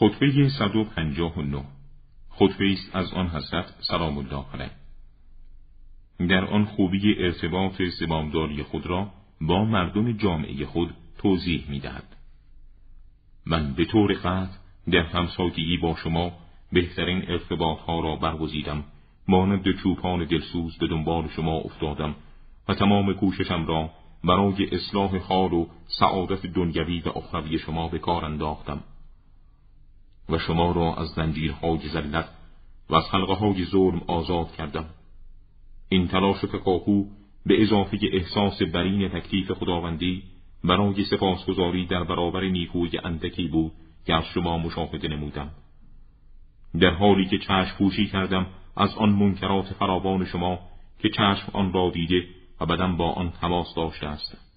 خطبه 159 خطبه است از آن حضرت سلام الله علیه. در آن خوبی ارتباط سبامداری خود را با مردم جامعه خود توضیح می دهد. من به طور قطع در همسایگی با شما بهترین ارتباط ها را برگزیدم. مانند چوپان دلسوز به دنبال شما افتادم و تمام کوششم را برای اصلاح حال و سعادت دنیوی و اخروی شما به کار انداختم. و شما را از زنجیرهای ذلت و از حلقه ظلم آزاد کردم. این تلاش تکاهو به اضافه احساس برین تکلیف خداوندی برای سپاسگزاری در برابر نیکوی اندکی بود که از شما مشاهده نمودم. در حالی که چشم پوشی کردم از آن منکرات فراوان شما که چشم آن را دیده و بدن با آن تماس داشته است.